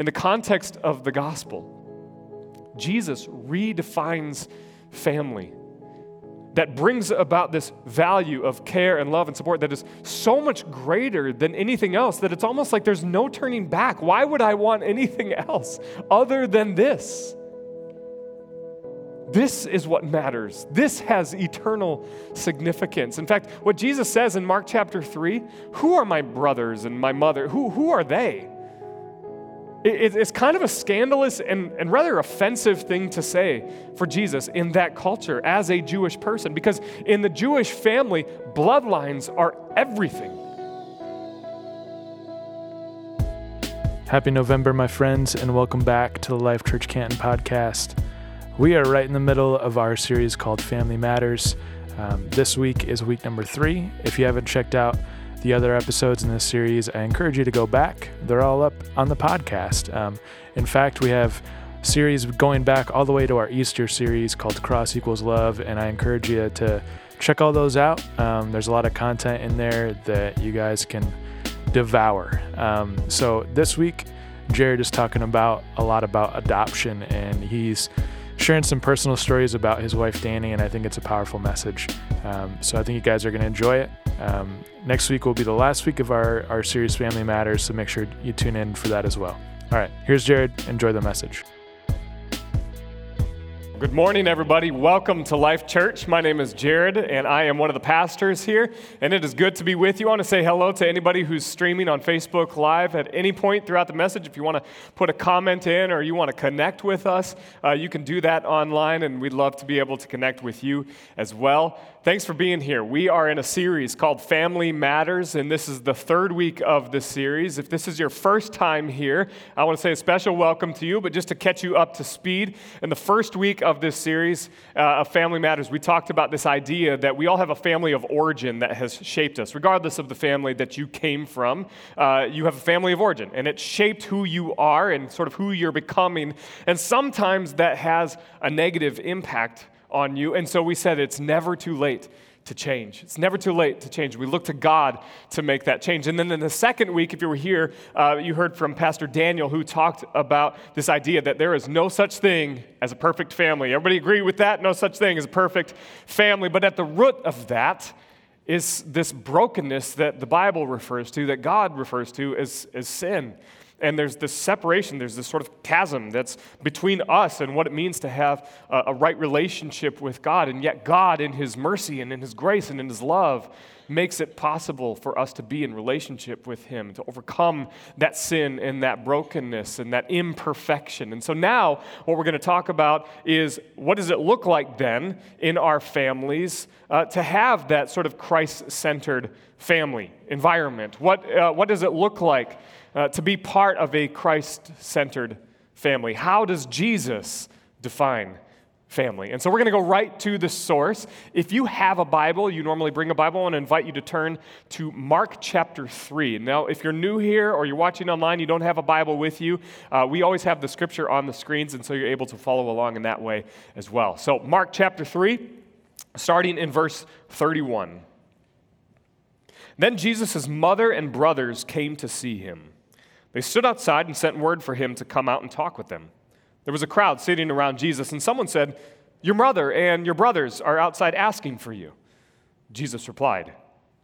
in the context of the gospel, Jesus redefines family that brings about this value of care and love and support that is so much greater than anything else that it's almost like there's no turning back. Why would I want anything else other than this? This is what matters. This has eternal significance. In fact, what Jesus says in Mark chapter 3 who are my brothers and my mother? Who, who are they? It's kind of a scandalous and, and rather offensive thing to say for Jesus in that culture as a Jewish person, because in the Jewish family, bloodlines are everything. Happy November, my friends, and welcome back to the Life Church Canton podcast. We are right in the middle of our series called Family Matters. Um, this week is week number three. If you haven't checked out the other episodes in this series, I encourage you to go back. They're all up on the podcast. Um, in fact, we have series going back all the way to our Easter series called Cross Equals Love, and I encourage you to check all those out. Um, there's a lot of content in there that you guys can devour. Um, so this week, Jared is talking about a lot about adoption, and he's sharing some personal stories about his wife Danny, and I think it's a powerful message. Um, so I think you guys are going to enjoy it. Um, next week will be the last week of our, our series Family Matters, so make sure you tune in for that as well. All right, here's Jared. Enjoy the message. Good morning, everybody. Welcome to Life Church. My name is Jared, and I am one of the pastors here, and it is good to be with you. I want to say hello to anybody who's streaming on Facebook Live at any point throughout the message. If you want to put a comment in or you want to connect with us, uh, you can do that online, and we'd love to be able to connect with you as well. Thanks for being here. We are in a series called Family Matters, and this is the third week of this series. If this is your first time here, I want to say a special welcome to you, but just to catch you up to speed, in the first week of this series uh, of Family Matters, we talked about this idea that we all have a family of origin that has shaped us. Regardless of the family that you came from, uh, you have a family of origin, and it shaped who you are and sort of who you're becoming. And sometimes that has a negative impact on you. And so we said it's never too late to change. It's never too late to change. We look to God to make that change. And then in the second week, if you were here, uh, you heard from Pastor Daniel who talked about this idea that there is no such thing as a perfect family. Everybody agree with that? No such thing as a perfect family. But at the root of that is this brokenness that the Bible refers to, that God refers to as, as sin and there's this separation, there's this sort of chasm that's between us and what it means to have a, right relationship with God. And yet, God, in His mercy and in His grace and in His love, makes it possible for us to be in relationship with Him, to overcome that sin and that brokenness and that imperfection. And so, now what we're going to talk about is what does it look like then in our families uh, to have that sort of Christ centered family environment? What, uh, what does it look like? uh, to be part of a Christ centered family. How does Jesus define family? And so we're going to go right to the source. If you have a Bible, you normally bring a Bible, to invite you to turn to Mark chapter 3. Now, if you're new here or you're watching online, you don't have a Bible with you, uh, we always have the scripture on the screens, and so you're able to follow along in that way as well. So, Mark chapter 3, starting in verse 31. Then Jesus' mother and brothers came to see him. They stood outside and sent word for him to come out and talk with them. There was a crowd sitting around Jesus, and someone said, Your mother and your brothers are outside asking for you. Jesus replied,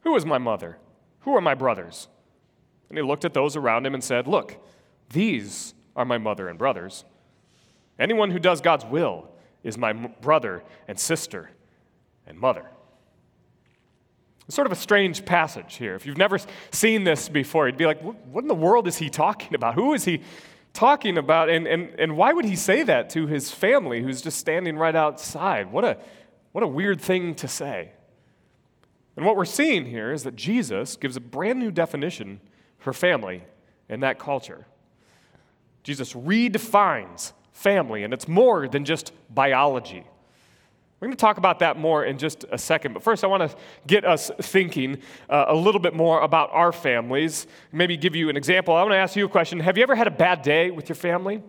Who is my mother? Who are my brothers? And he looked at those around him and said, Look, these are my mother and brothers. Anyone who does God's will is my brother and sister and mother. It's sort of a strange passage here. If you've never seen this before, you'd be like, what in the world is he talking about? Who is he talking about? And, and, and why would he say that to his family who's just standing right outside? What a, what a weird thing to say. And what we're seeing here is that Jesus gives a brand new definition for family in that culture. Jesus redefines family, and it's more than just biology. We're going to talk about that more in just a second. But first, I want to get us thinking uh, a little bit more about our families. Maybe give you an example. I want to ask you a question Have you ever had a bad day with your family?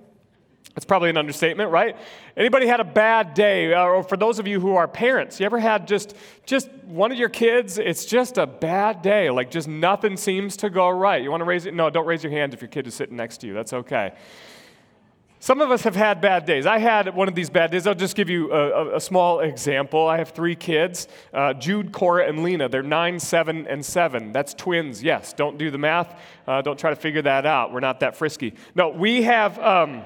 That's probably an understatement, right? Anybody had a bad day? Or for those of you who are parents, you ever had just just one of your kids, it's just a bad day, like just nothing seems to go right. You want to raise it? No, don't raise your hand if your kid is sitting next to you. That's okay. Some of us have had bad days. I had one of these bad days. I'll just give you a, a, a small example. I have three kids uh, Jude, Cora, and Lena. They're nine, seven, and seven. That's twins, yes. Don't do the math. Uh, don't try to figure that out. We're not that frisky. No, we have. Um,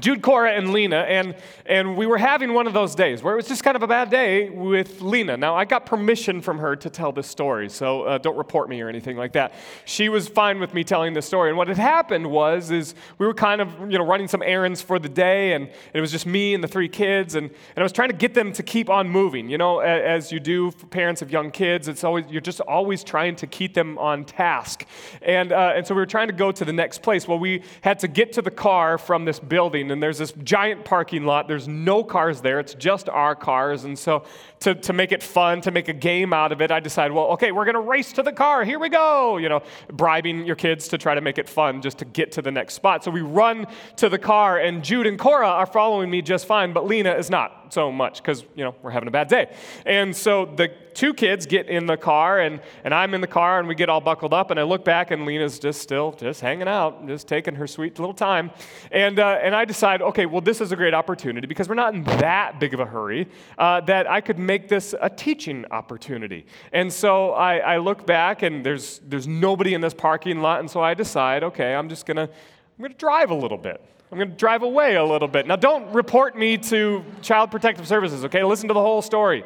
Jude, Cora, and Lena, and, and we were having one of those days where it was just kind of a bad day with Lena. Now, I got permission from her to tell this story, so uh, don't report me or anything like that. She was fine with me telling this story, and what had happened was is we were kind of you know running some errands for the day, and it was just me and the three kids, and, and I was trying to get them to keep on moving. You know, as you do for parents of young kids, it's always you're just always trying to keep them on task, and uh, and so we were trying to go to the next place. Well, we had to get to the car from this building and there's this giant parking lot. There's no cars there, it's just our cars. And so, to, to make it fun, to make a game out of it, I decide, well, okay, we're going to race to the car. Here we go. You know, bribing your kids to try to make it fun just to get to the next spot. So we run to the car, and Jude and Cora are following me just fine, but Lena is not so much because, you know, we're having a bad day. And so the two kids get in the car, and, and I'm in the car, and we get all buckled up, and I look back, and Lena's just still just hanging out, just taking her sweet little time. And, uh, and I decide, okay, well, this is a great opportunity because we're not in that big of a hurry uh, that I could make this a teaching opportunity. And so I, I look back, and there's, there's nobody in this parking lot, and so I decide, okay, I'm just going to I'm going to drive a little bit. I'm going to drive away a little bit. Now, don't report me to Child Protective Services, okay? Listen to the whole story,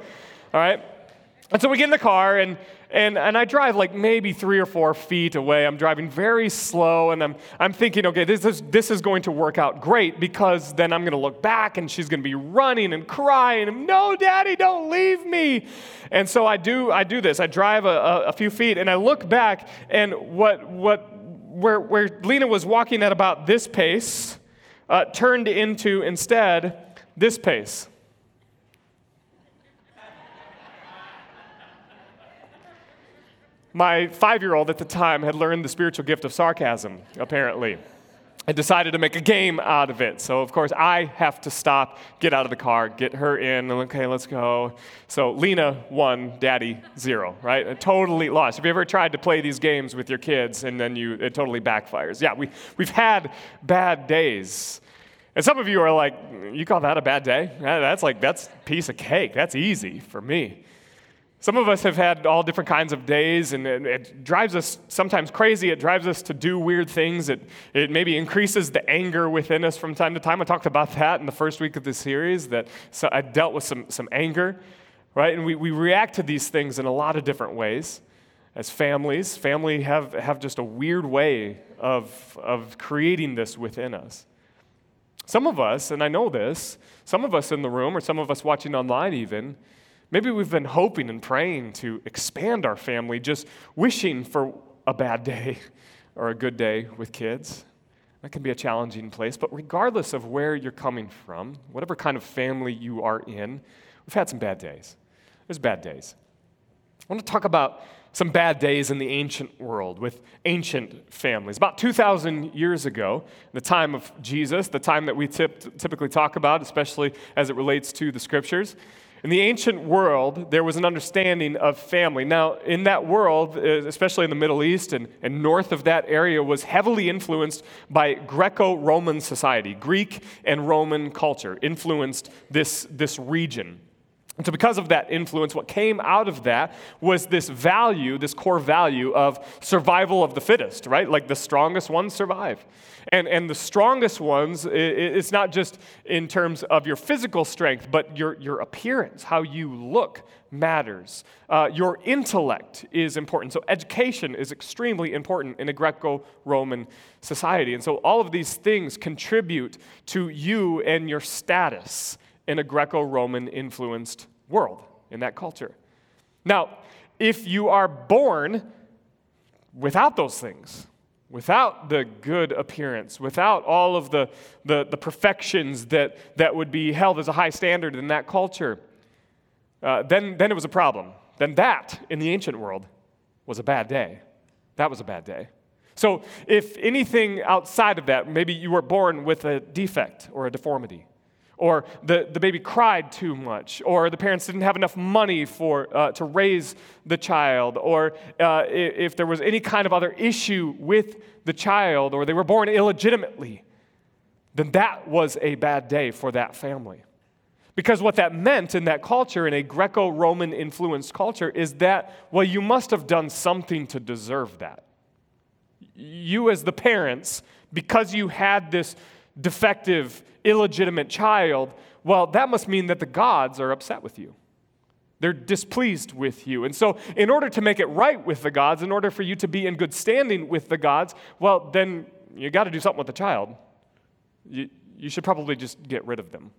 all right? And so we get in the car, and, and, and I drive like maybe three or four feet away. I'm driving very slow, and I'm, I'm thinking, okay, this is, this is going to work out great because then I'm going to look back and she's going to be running and crying, No, Daddy, don't leave me. And so I do, I do this. I drive a, a, a few feet, and I look back, and what, what, where, where Lena was walking at about this pace uh, turned into instead this pace. My five year old at the time had learned the spiritual gift of sarcasm, apparently, and decided to make a game out of it. So, of course, I have to stop, get out of the car, get her in, and okay, let's go. So, Lena won, Daddy zero, right? Totally lost. Have you ever tried to play these games with your kids and then you, it totally backfires? Yeah, we, we've had bad days. And some of you are like, you call that a bad day? That's like, that's piece of cake. That's easy for me. Some of us have had all different kinds of days, and it, it, drives us sometimes crazy. It drives us to do weird things. It, it maybe increases the anger within us from time to time. I talked about that in the first week of the series, that so I dealt with some, some anger, right? And we, we react to these things in a lot of different ways. As families, family have, have just a weird way of, of creating this within us. Some of us, and I know this, some of us in the room, or some of us watching online even, Maybe we've been hoping and praying to expand our family, just wishing for a bad day or a good day with kids. That can be a challenging place, but regardless of where you're coming from, whatever kind of family you are in, we've had some bad days. There's bad days. I want to talk about some bad days in the ancient world with ancient families. About 2,000 years ago, the time of Jesus, the time that we typically talk about, especially as it relates to the scriptures, in the ancient world, there was an understanding of family. Now, in that world, uh, especially in the Middle East and, and north of that area, was heavily influenced by Greco Roman society. Greek and Roman culture influenced this, this region. And so, because of that influence, what came out of that was this value, this core value of survival of the fittest, right? Like the strongest ones survive. And, and the strongest ones, it's not just in terms of your physical strength, but your, your appearance, how you look matters. Uh, your intellect is important. So, education is extremely important in a Greco Roman society. And so, all of these things contribute to you and your status in a Greco Roman influenced world, in that culture. Now, if you are born without those things, without the good appearance, without all of the, the, the perfections that, that would be held as a high standard in that culture, uh, then, then it was a problem. Then that, in the ancient world, was a bad day. That was a bad day. So, if anything outside of that, maybe you were born with a defect or a deformity, or the, the baby cried too much, or the parents didn't have enough money for, uh, to raise the child, or uh, if there was any kind of other issue with the child, or they were born illegitimately, then that was a bad day for that family. Because what that meant in that culture, in a Greco Roman influenced culture, is that, well, you must have done something to deserve that you as the parents, because you had this defective, illegitimate child, well, that must mean that the gods are upset with you. They're displeased with you. And so, in order to make it right with the gods, in order for you to be in good standing with the gods, well, then you got to do something with the child. You, you should probably just get rid of them.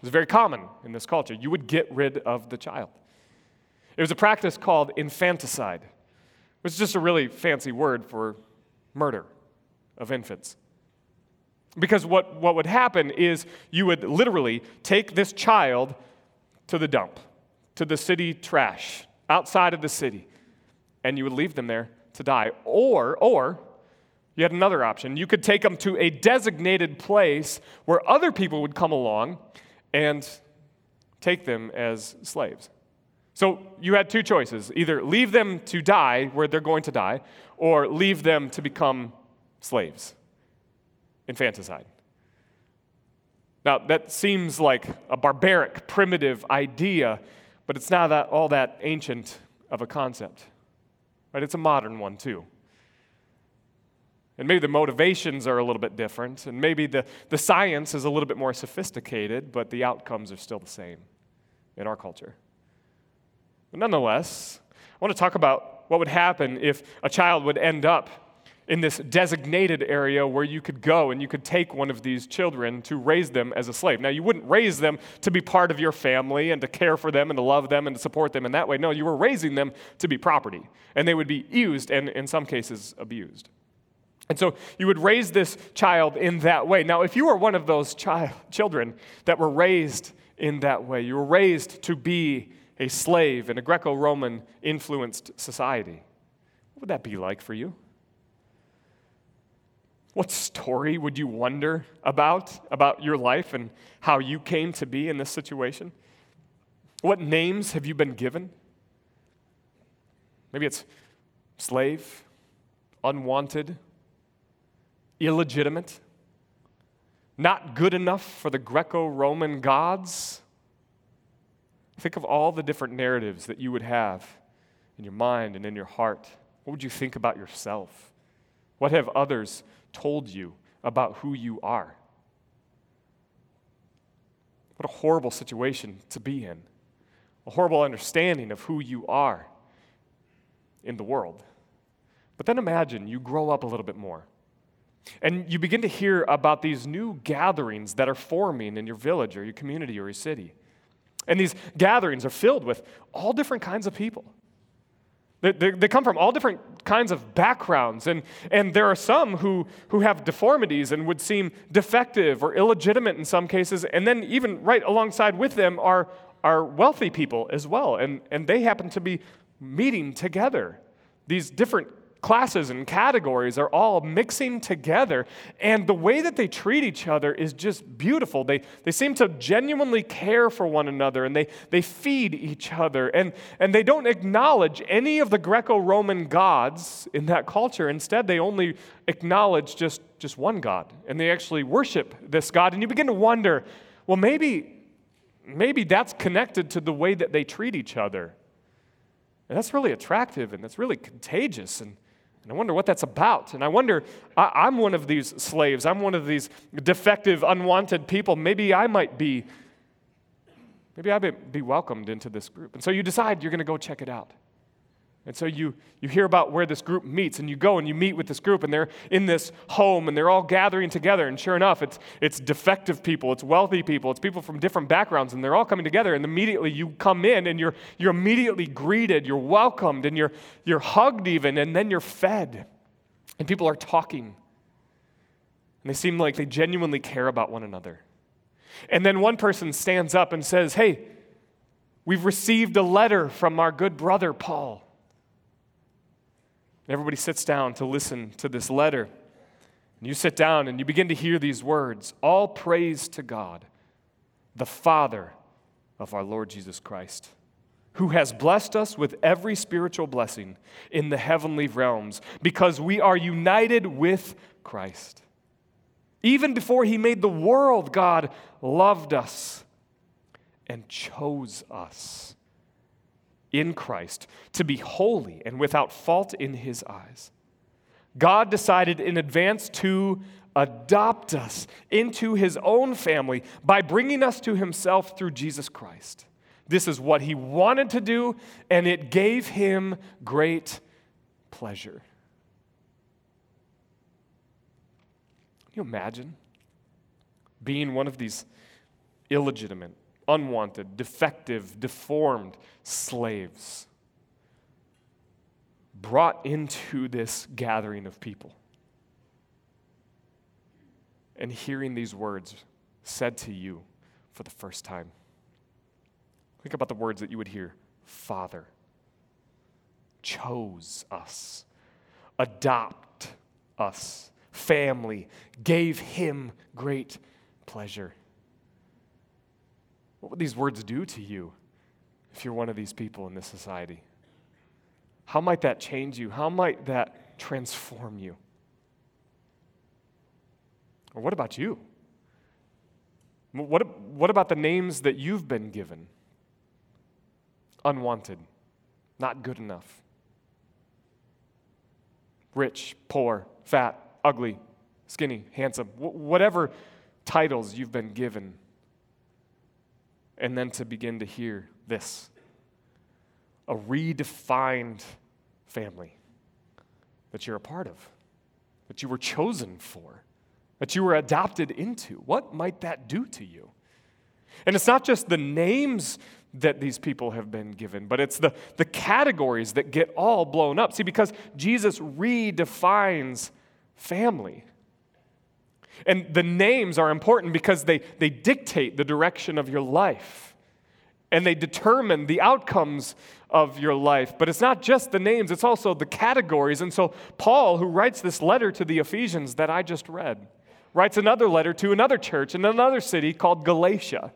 It's very common in this culture. You would get rid of the child. It was a practice called infanticide. which is just a really fancy word for murder of infants. Because what, what would happen is you would literally take this child to the dump, to the city trash, outside of the city, and you would leave them there to die. Or, or, you had another option. You could take them to a designated place where other people would come along and take them as slaves. So you had two choices either leave them to die where they're going to die, or leave them to become slaves. Infanticide. Now, that seems like a barbaric, primitive idea, but it's not that, all that ancient of a concept. Right? It's a modern one, too. And maybe the motivations are a little bit different, and maybe the, the science is a little bit more sophisticated, but the outcomes are still the same in our culture. But nonetheless, I want to talk about what would happen if a child would end up in this designated area where you could go and you could take one of these children to raise them as a slave. Now, you wouldn't raise them to be part of your family and to care for them and to love them and to support them in that way. No, you were raising them to be property, and they would be used and, in some cases, abused. And so you would raise this child in that way. Now, if you were one of those child, children that were raised in that way, you were raised to be a slave in a Greco Roman influenced society. What would that be like for you? What story would you wonder about, about your life and how you came to be in this situation? What names have you been given? Maybe it's slave, unwanted, illegitimate, not good enough for the Greco Roman gods. Think of all the different narratives that you would have in your mind and in your heart. What would you think about yourself? What have others told you about who you are? What a horrible situation to be in. A horrible understanding of who you are in the world. But then imagine you grow up a little bit more. And you begin to hear about these new gatherings that are forming in your village or your community or your city. And these gatherings are filled with all different kinds of people. They, they, they, come from all different kinds of backgrounds, and, and there are some who, who have deformities and would seem defective or illegitimate in some cases, and then even right alongside with them are, are wealthy people as well, and, and they happen to be meeting together. These different classes and categories are all mixing together. And the way that they treat each other is just beautiful. They, they seem to genuinely care for one another and they, they feed each other. And, and they don't acknowledge any of the Greco Roman gods in that culture. Instead, they only acknowledge just, just one God. And they actually worship this God. And you begin to wonder well, maybe, maybe that's connected to the way that they treat each other. And that's really attractive and that's really contagious. And, and I wonder what that's about. And I wonder, I, am one of these slaves. I'm one of these defective, unwanted people. Maybe I might be, maybe I might be welcomed into this group. And so you decide you're going to go check it out. And so you, you hear about where this group meets, and you go and you meet with this group, and they're in this home, and they're all gathering together. And sure enough, it's, it's defective people, it's wealthy people, it's people from different backgrounds, and they're all coming together. And immediately you come in, and you're, you're immediately greeted, you're welcomed, and you're, you're hugged even, and then you're fed. And people are talking. And they seem like they genuinely care about one another. And then one person stands up and says, Hey, we've received a letter from our good brother Paul. Everybody sits down to listen to this letter. And you sit down and you begin to hear these words All praise to God, the Father of our Lord Jesus Christ, who has blessed us with every spiritual blessing in the heavenly realms because we are united with Christ. Even before he made the world, God loved us and chose us in Christ to be holy and without fault in his eyes. God decided in advance to adopt us into his own family by bringing us to himself through Jesus Christ. This is what he wanted to do, and it gave him great pleasure. Can you imagine being one of these illegitimate, unwanted, defective, deformed slaves brought into this gathering of people? And hearing these words said to you for the first time. Think about the words that you would hear Father, chose us, adopt us family gave him great pleasure. What would these words do to you if you're one of these people in this society? How might that change you? How might that transform you? Or what about you? What, what about the names that you've been given? Unwanted, not good enough, rich, poor, fat, ugly, skinny, handsome, whatever titles you've been given. And then to begin to hear this a redefined family that you're a part of, that you were chosen for, that you were adopted into. What might that do to you? And it's not just the names that these people have been given, but it's the, the categories that get all blown up. See, because Jesus redefines family. And the names are important because they, they dictate the direction of your life and they determine the outcomes of your life. But it's not just the names, it's also the categories. And so, Paul, who writes this letter to the Ephesians that I just read, writes another letter to another church in another city called Galatia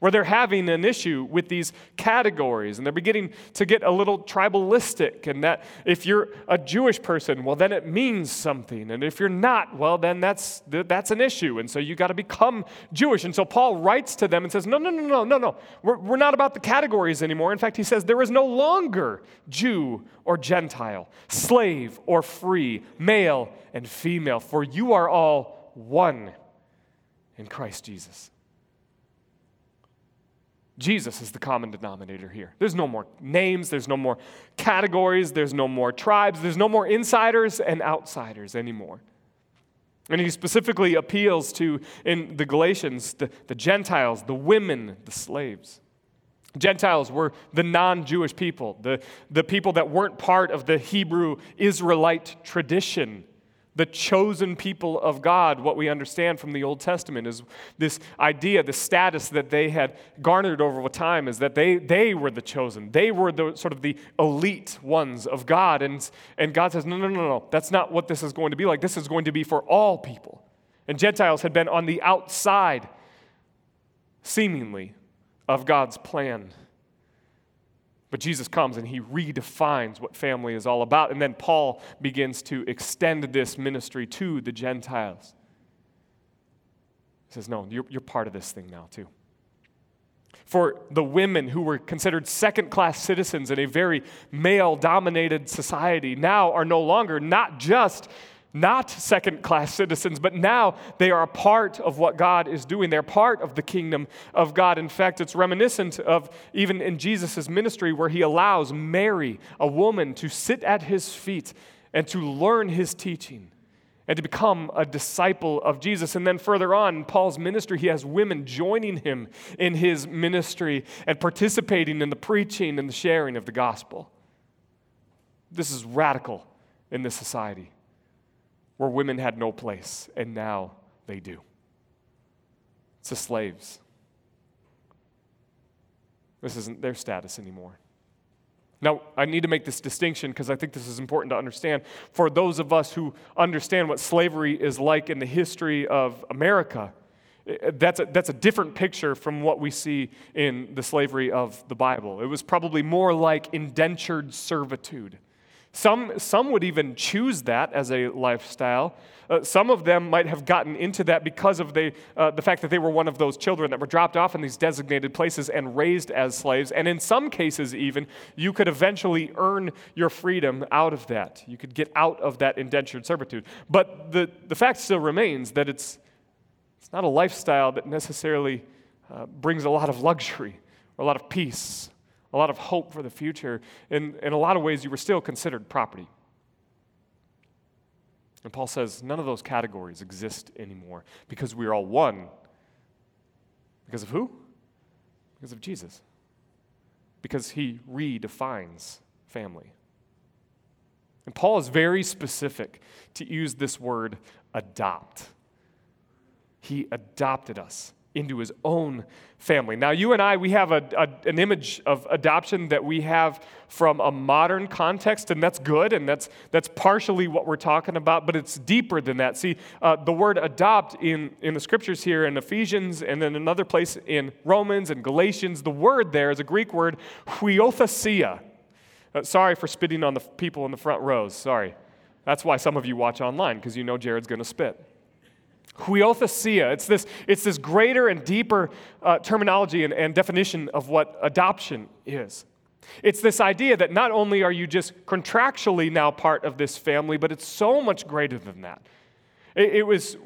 where they're having an issue with these categories and they're beginning to get a little tribalistic. And that if you're a Jewish person, well, then it means something. And if you're not, well, then that's, that's an issue. And so you got to become Jewish. And so Paul writes to them and says, No, no, no, no, no, no. We're, we're not about the categories anymore. In fact, he says, There is no longer Jew or Gentile, slave or free, male and female, for you are all one in Christ Jesus. Jesus is the common denominator here. There's no more names, there's no more categories, there's no more tribes, there's no more insiders and outsiders anymore. And he specifically appeals to, in the Galatians, the, the Gentiles, the women, the slaves. Gentiles were the non Jewish people, the, the people that weren't part of the Hebrew Israelite tradition the chosen people of God, what we understand from the Old Testament is this idea, the status that they had garnered over time is that they, they were the chosen. They were the sort of the elite ones of God. And, and God says, no, no, no, no, that's not what this is going to be like. This is going to be for all people. And Gentiles had been on the outside, seemingly, of God's plan. But Jesus comes and he redefines what family is all about. And then Paul begins to extend this ministry to the Gentiles. He says, No, you're, you're part of this thing now, too. For the women who were considered second class citizens in a very male dominated society now are no longer not just not second class citizens, but now they are a part of what God is doing. They're part of the kingdom of God. In fact, it's reminiscent of even in Jesus' ministry where he allows Mary, a woman, to sit at his feet and to learn his teaching and to become a disciple of Jesus. And then further on in Paul's ministry, he has women joining him in his ministry and participating in the preaching and the sharing of the gospel. This is radical in this society where women had no place, and now they do. The slaves. This isn't their status anymore. Now, I need to make this distinction because I think this is important to understand. For those of us who understand what slavery is like in the history of America, that's a, that's a different picture from what we see in the slavery of the Bible. It was probably more like indentured servitude. Some, some would even choose that as a lifestyle. Uh, some of them might have gotten into that because of the, uh, the fact that they were one of those children that were dropped off in these designated places and raised as slaves. And in some cases, even, you could eventually earn your freedom out of that. You could get out of that indentured servitude. But the, the fact still remains that it's, it's not a lifestyle that necessarily uh, brings a lot of luxury or a lot of peace a lot of hope for the future. In, in a lot of ways, you were still considered property. And Paul says none of those categories exist anymore because we are all one. Because of who? Because of Jesus. Because he redefines family. And Paul is very specific to use this word adopt. He adopted us into his own family. Now, you and I, we have a, a, an image of adoption that we have from a modern context, and that's good, and that's, that's partially what we're talking about, but it's deeper than that. See, uh, the word adopt in, in the scriptures here in Ephesians, and then another place in Romans and Galatians, the word there is a Greek word, huiothesia. Uh, sorry for spitting on the people in the front rows, sorry. That's why some of you watch online, because you know Jared's going to spit. Huiothesia. It's this, it's this greater and deeper uh, terminology and, and definition of what adoption is. It's this idea that not only are you just contractually now part of this family, but it's so much greater than that. It, it was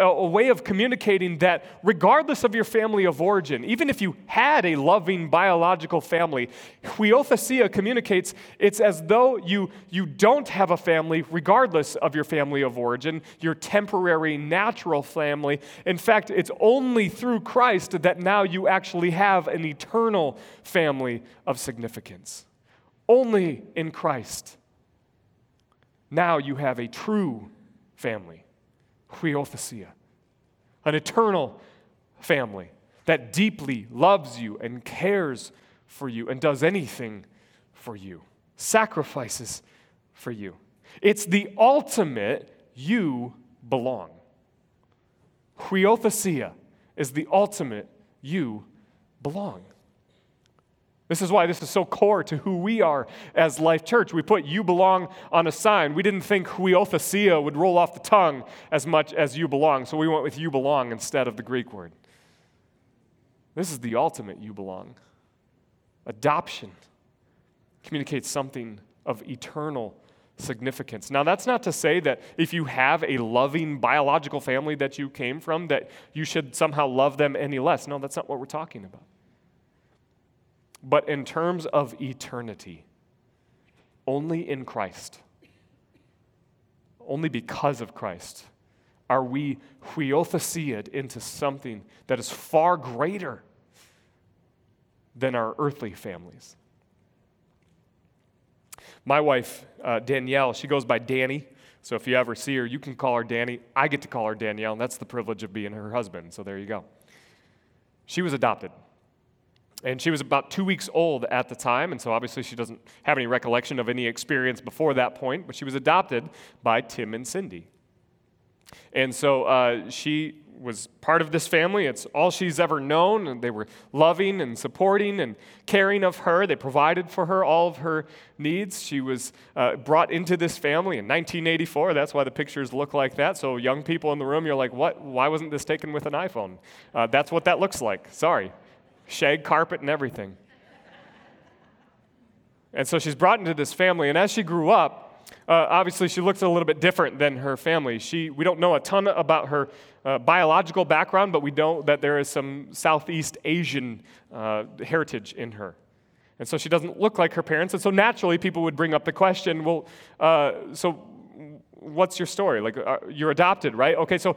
a, way of communicating that regardless of your family of origin, even if you had a loving biological family, huiothesia communicates it's as though you, you don't have a family regardless of your family of origin, your temporary natural family. In fact, it's only through Christ that now you actually have an eternal family of significance. Only in Christ. Now you have a true family huiothesia, an eternal family that deeply loves you and cares for you and does anything for you, sacrifices for you. It's the ultimate you belong. Huiothesia is the ultimate you belong. This is why this is so core to who we are as Life Church. We put you belong on a sign. We didn't think huiothesia would roll off the tongue as much as you belong, so we went with you belong instead of the Greek word. This is the ultimate you belong. Adoption communicates something of eternal significance. Now, that's not to say that if you have a loving biological family that you came from, that you should somehow love them any less. No, that's not what we're talking about. But in terms of eternity, only in Christ, only because of Christ, are we huiothesiaed into something that is far greater than our earthly families. My wife, uh, Danielle, she goes by Danny. So if you ever see her, you can call her Danny. I get to call her Danielle, and that's the privilege of being her husband. So there you go. She was adopted. And she was about two weeks old at the time, and so obviously she doesn't have any recollection of any experience before that point, but she was adopted by Tim and Cindy. And so uh, she was part of this family. It's all she's ever known, and they were loving and supporting and caring of her. They provided for her all of her needs. She was uh, brought into this family in 1984. That's why the pictures look like that. So, young people in the room, you're like, what? Why wasn't this taken with an iPhone? Uh, that's what that looks like. Sorry shag carpet and everything. And so she's brought into this family, and as she grew up, uh, obviously she looked a little bit different than her family. She, we don't know a ton about her uh, biological background, but we know that there is some Southeast Asian uh, heritage in her. And so she doesn't look like her parents. And so naturally, people would bring up the question well, uh, so what's your story? Like, uh, you're adopted, right? Okay, so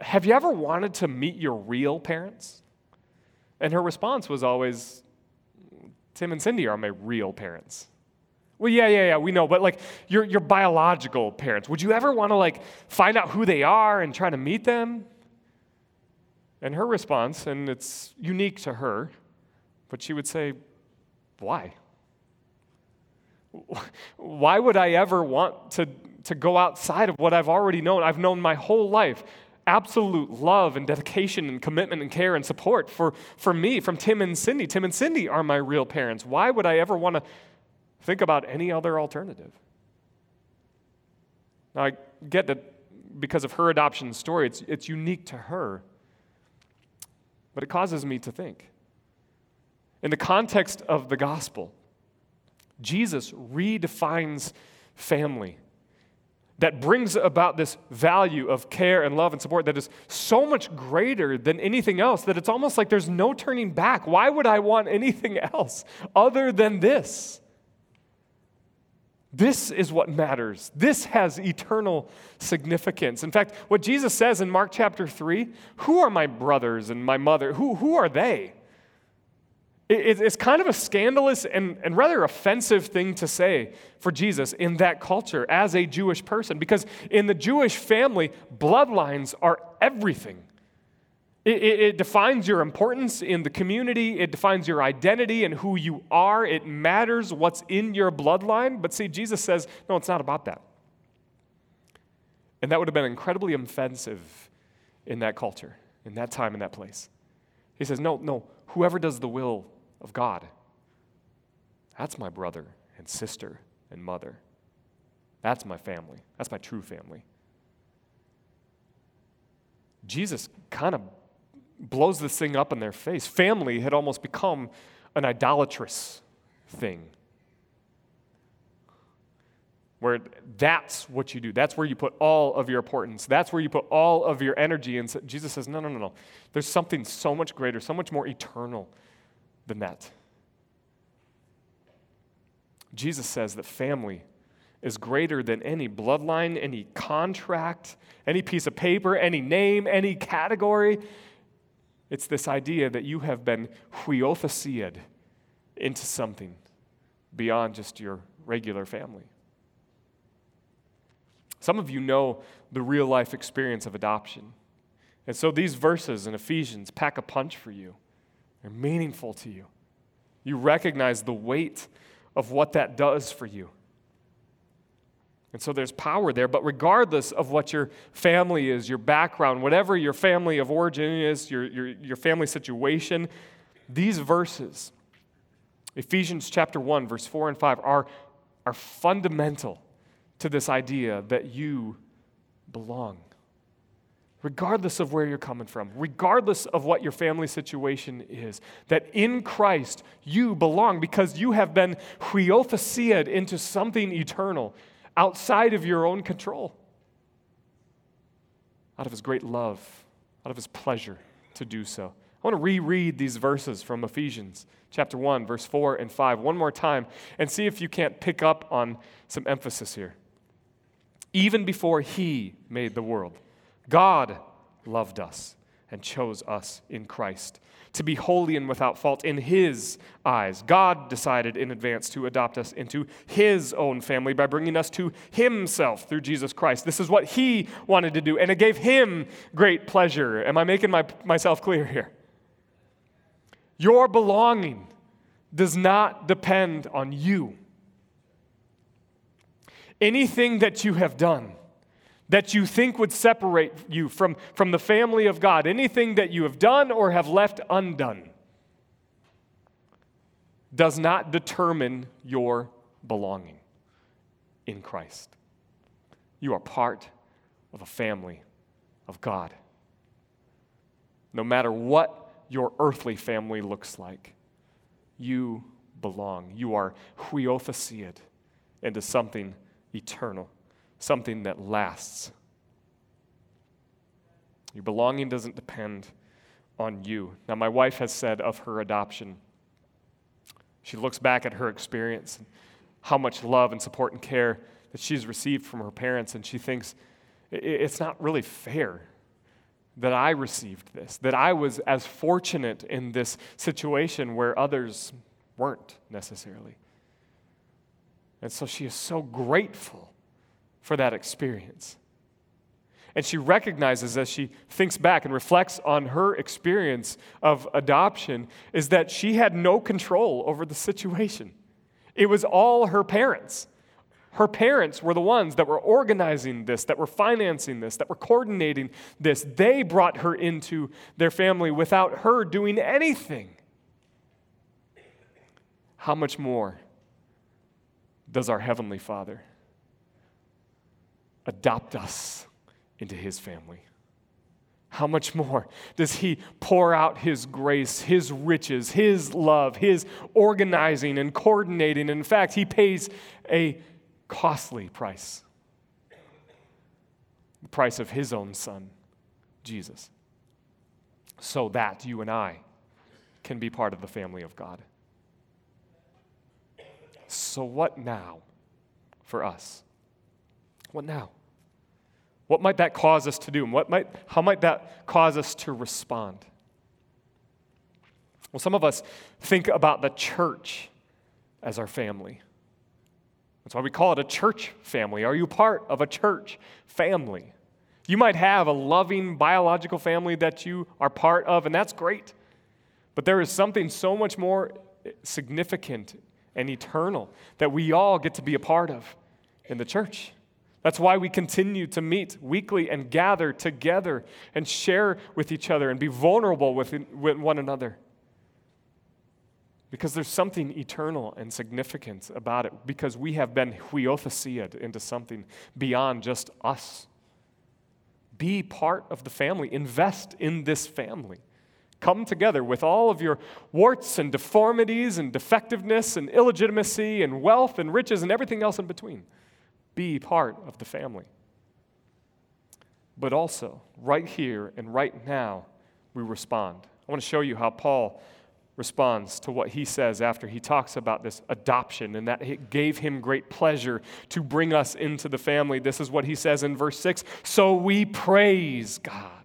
have you ever wanted to meet your real parents? And her response was always, Tim and Cindy are my real parents. Well, yeah, yeah, yeah, we know, but like your, your biological parents, would you ever want to like find out who they are and try to meet them? And her response, and it's unique to her, but she would say, Why? Why would I ever want to, to go outside of what I've already known? I've known my whole life absolute love and dedication and commitment and care and support for, for me from Tim and Cindy. Tim and Cindy are my real parents. Why would I ever want to think about any other alternative? Now, I get that because of her adoption story, it's, it's unique to her. But it causes me to think. In the context of the gospel, Jesus redefines family that brings about this value of care and love and support that is so much greater than anything else that it's almost like there's no turning back. Why would I want anything else other than this? This is what matters. This has eternal significance. In fact, what Jesus says in Mark chapter 3 who are my brothers and my mother? Who, who are they? It's kind of a scandalous and, and rather offensive thing to say for Jesus in that culture as a Jewish person, because in the Jewish family, bloodlines are everything. It, it, it, defines your importance in the community, it defines your identity and who you are. It matters what's in your bloodline. But see, Jesus says, no, it's not about that. And that would have been incredibly offensive in that culture, in that time, in that place. He says, no, no, whoever does the will of God. That's my brother and sister and mother. That's my family. That's my true family. Jesus kind of blows this thing up in their face. Family had almost become an idolatrous thing. Where that's what you do. That's where you put all of your importance. That's where you put all of your energy. And Jesus says, no, no, no, no. There's something so much greater, so much more eternal than net. Jesus says that family is greater than any bloodline, any contract, any piece of paper, any name, any category. It's this idea that you have been huiothesied into something beyond just your regular family. Some of you know the real life experience of adoption. And so these verses in Ephesians pack a punch for you. They're meaningful to you. You recognize the weight of what that does for you. And so there's power there, but regardless of what your family is, your background, whatever your family of origin is, your, your, your family situation, these verses, Ephesians chapter 1, verse 4 and 5, are, are fundamental to this idea that you belong regardless of where you're coming from, regardless of what your family situation is, that in Christ you belong because you have been huiothesied into something eternal outside of your own control, out of his great love, out of his pleasure to do so. I want to reread these verses from Ephesians chapter 1, verse 4 and 5 one more time and see if you can't pick up on some emphasis here. Even before he made the world, God loved us and chose us in Christ to be holy and without fault in His eyes. God decided in advance to adopt us into His own family by bringing us to Himself through Jesus Christ. This is what He wanted to do, and it gave Him great pleasure. Am I making my, myself clear here? Your belonging does not depend on you. Anything that you have done, that you think would separate you from, from the family of God, anything that you have done or have left undone, does not determine your belonging in Christ. You are part of a family of God. No matter what your earthly family looks like, you belong. You are huiothesied into something eternal something that lasts. Your belonging doesn't depend on you. Now, my wife has said of her adoption, she looks back at her experience and how much love and support and care that she's received from her parents, and she thinks it's not really fair that I received this, that I was as fortunate in this situation where others weren't necessarily. And so she is so grateful for that experience. And she recognizes as she thinks back and reflects on her experience of adoption is that she had no control over the situation. It was all her parents. Her parents were the ones that were organizing this, that were financing this, that were coordinating this. They brought her into their family without her doing anything. How much more does our Heavenly Father adopt us into His family? How much more does He pour out His grace, His riches, His love, His organizing and coordinating? In fact, He pays a costly price the price of His own Son, Jesus, so that you and I can be part of the family of God. So, what now for us? What now? What might that cause us to do? What might, how might that cause us to respond? Well, some of us think about the church as our family. That's why we call it a church family. Are you part of a church family? You might have a loving biological family that you are part of, and that's great. But there is something so much more significant and eternal that we all get to be a part of in the church. That's why we continue to meet weekly and gather together and share with each other and be vulnerable with, with one another. Because there's something eternal and significant about it, because we have been huiothesiad into something beyond just us. Be part of the family, invest in this family. Come together with all of your warts and deformities and defectiveness and illegitimacy and wealth and riches and everything else in between be part of the family. But also, right here and right now, we respond. I want to show you how Paul responds to what he says after he talks about this adoption and that it gave him great pleasure to bring us into the family. This is what he says in verse 6 So we praise God.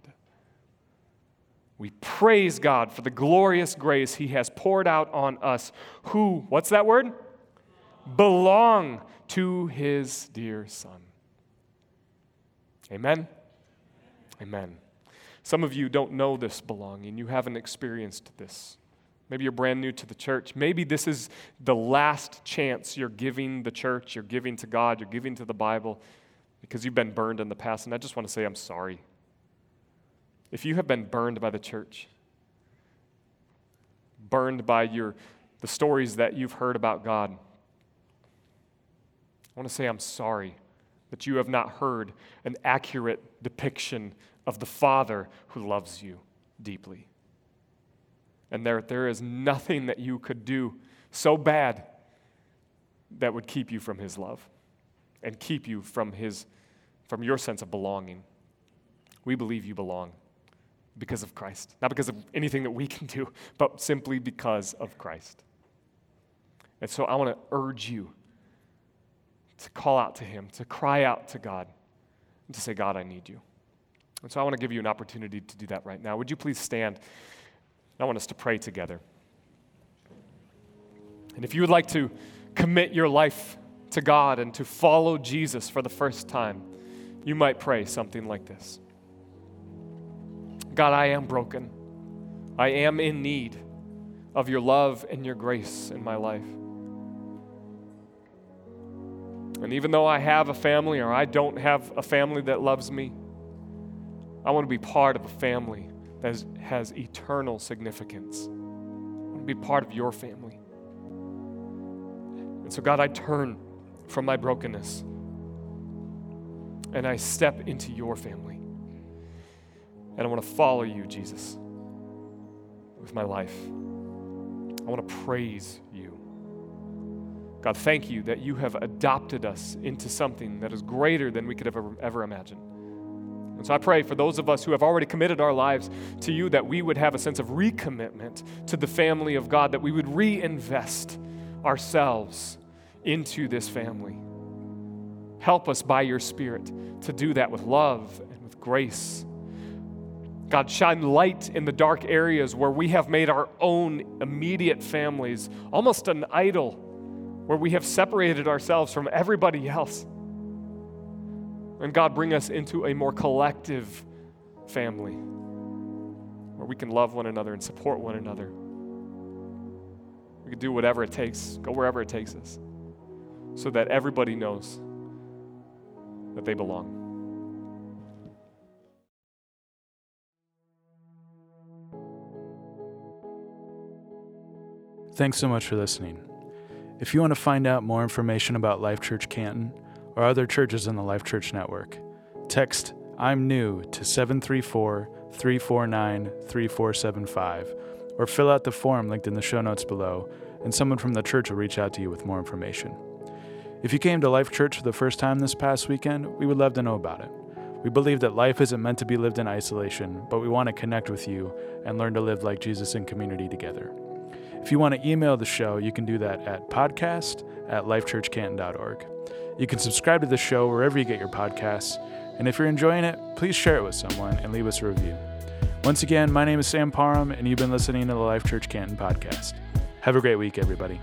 We praise God for the glorious grace he has poured out on us who, what's that word? Belong to his dear Son. Amen? Amen. Some of you don't know this belonging, you haven't experienced this. Maybe you're brand new to the church. Maybe this is the last chance you're giving the church, you're giving to God, you're giving to the Bible because you've been burned in the past. And I just want to say, I'm sorry. If you have been burned by the church, burned by your, the stories that you've heard about God, I want to say I'm sorry that you have not heard an accurate depiction of the Father who loves you deeply. And there, there is nothing that you could do so bad that would keep you from His love and keep you from, his, from your sense of belonging. We believe you belong because of Christ, not because of anything that we can do, but simply because of Christ. And so I want to urge you to call out to Him, to cry out to God, and to say, God, I need you. And so I want to give you an opportunity to do that right now. Would you please stand? I want us to pray together. And if you would like to commit your life to God and to follow Jesus for the first time, you might pray something like this God, I am broken. I am in need of your love and your grace in my life. And even though I have a family or I don't have a family that loves me, I want to be part of a family that has eternal significance. I want to be part of your family. And so, God, I turn from my brokenness and I step into your family. And I want to follow you, Jesus, with my life. I want to praise you. God, thank you that you have adopted us into something that is greater than we could ever, ever imagine. And so I pray for those of us who have already committed our lives to you that we would have a sense of recommitment to the family of God, that we would reinvest ourselves into this family. Help us by your Spirit to do that with love and with grace. God, shine light in the dark areas where we have made our own immediate families almost an idol where we have separated ourselves from everybody else. And God, bring us into a more collective family where we can love one another and support one another. We can do whatever it takes, go wherever it takes us, so that everybody knows that they belong. Thanks so much for listening. If you want to find out more information about Life Church Canton or other churches in the Life Church Network, text I'm new to 734 349 3475 or fill out the form linked in the show notes below, and someone from the church will reach out to you with more information. If you came to Life Church for the first time this past weekend, we would love to know about it. We believe that life isn't meant to be lived in isolation, but we want to connect with you and learn to live like Jesus in community together. If you want to email the show, you can do that at podcast at lifechurchcanton.org. You can subscribe to the show wherever you get your podcasts, and if you're enjoying it, please share it with someone and leave us a review. Once again, my name is Sam Parham, and you've been listening to the Life Church Canton podcast. Have a great week, everybody.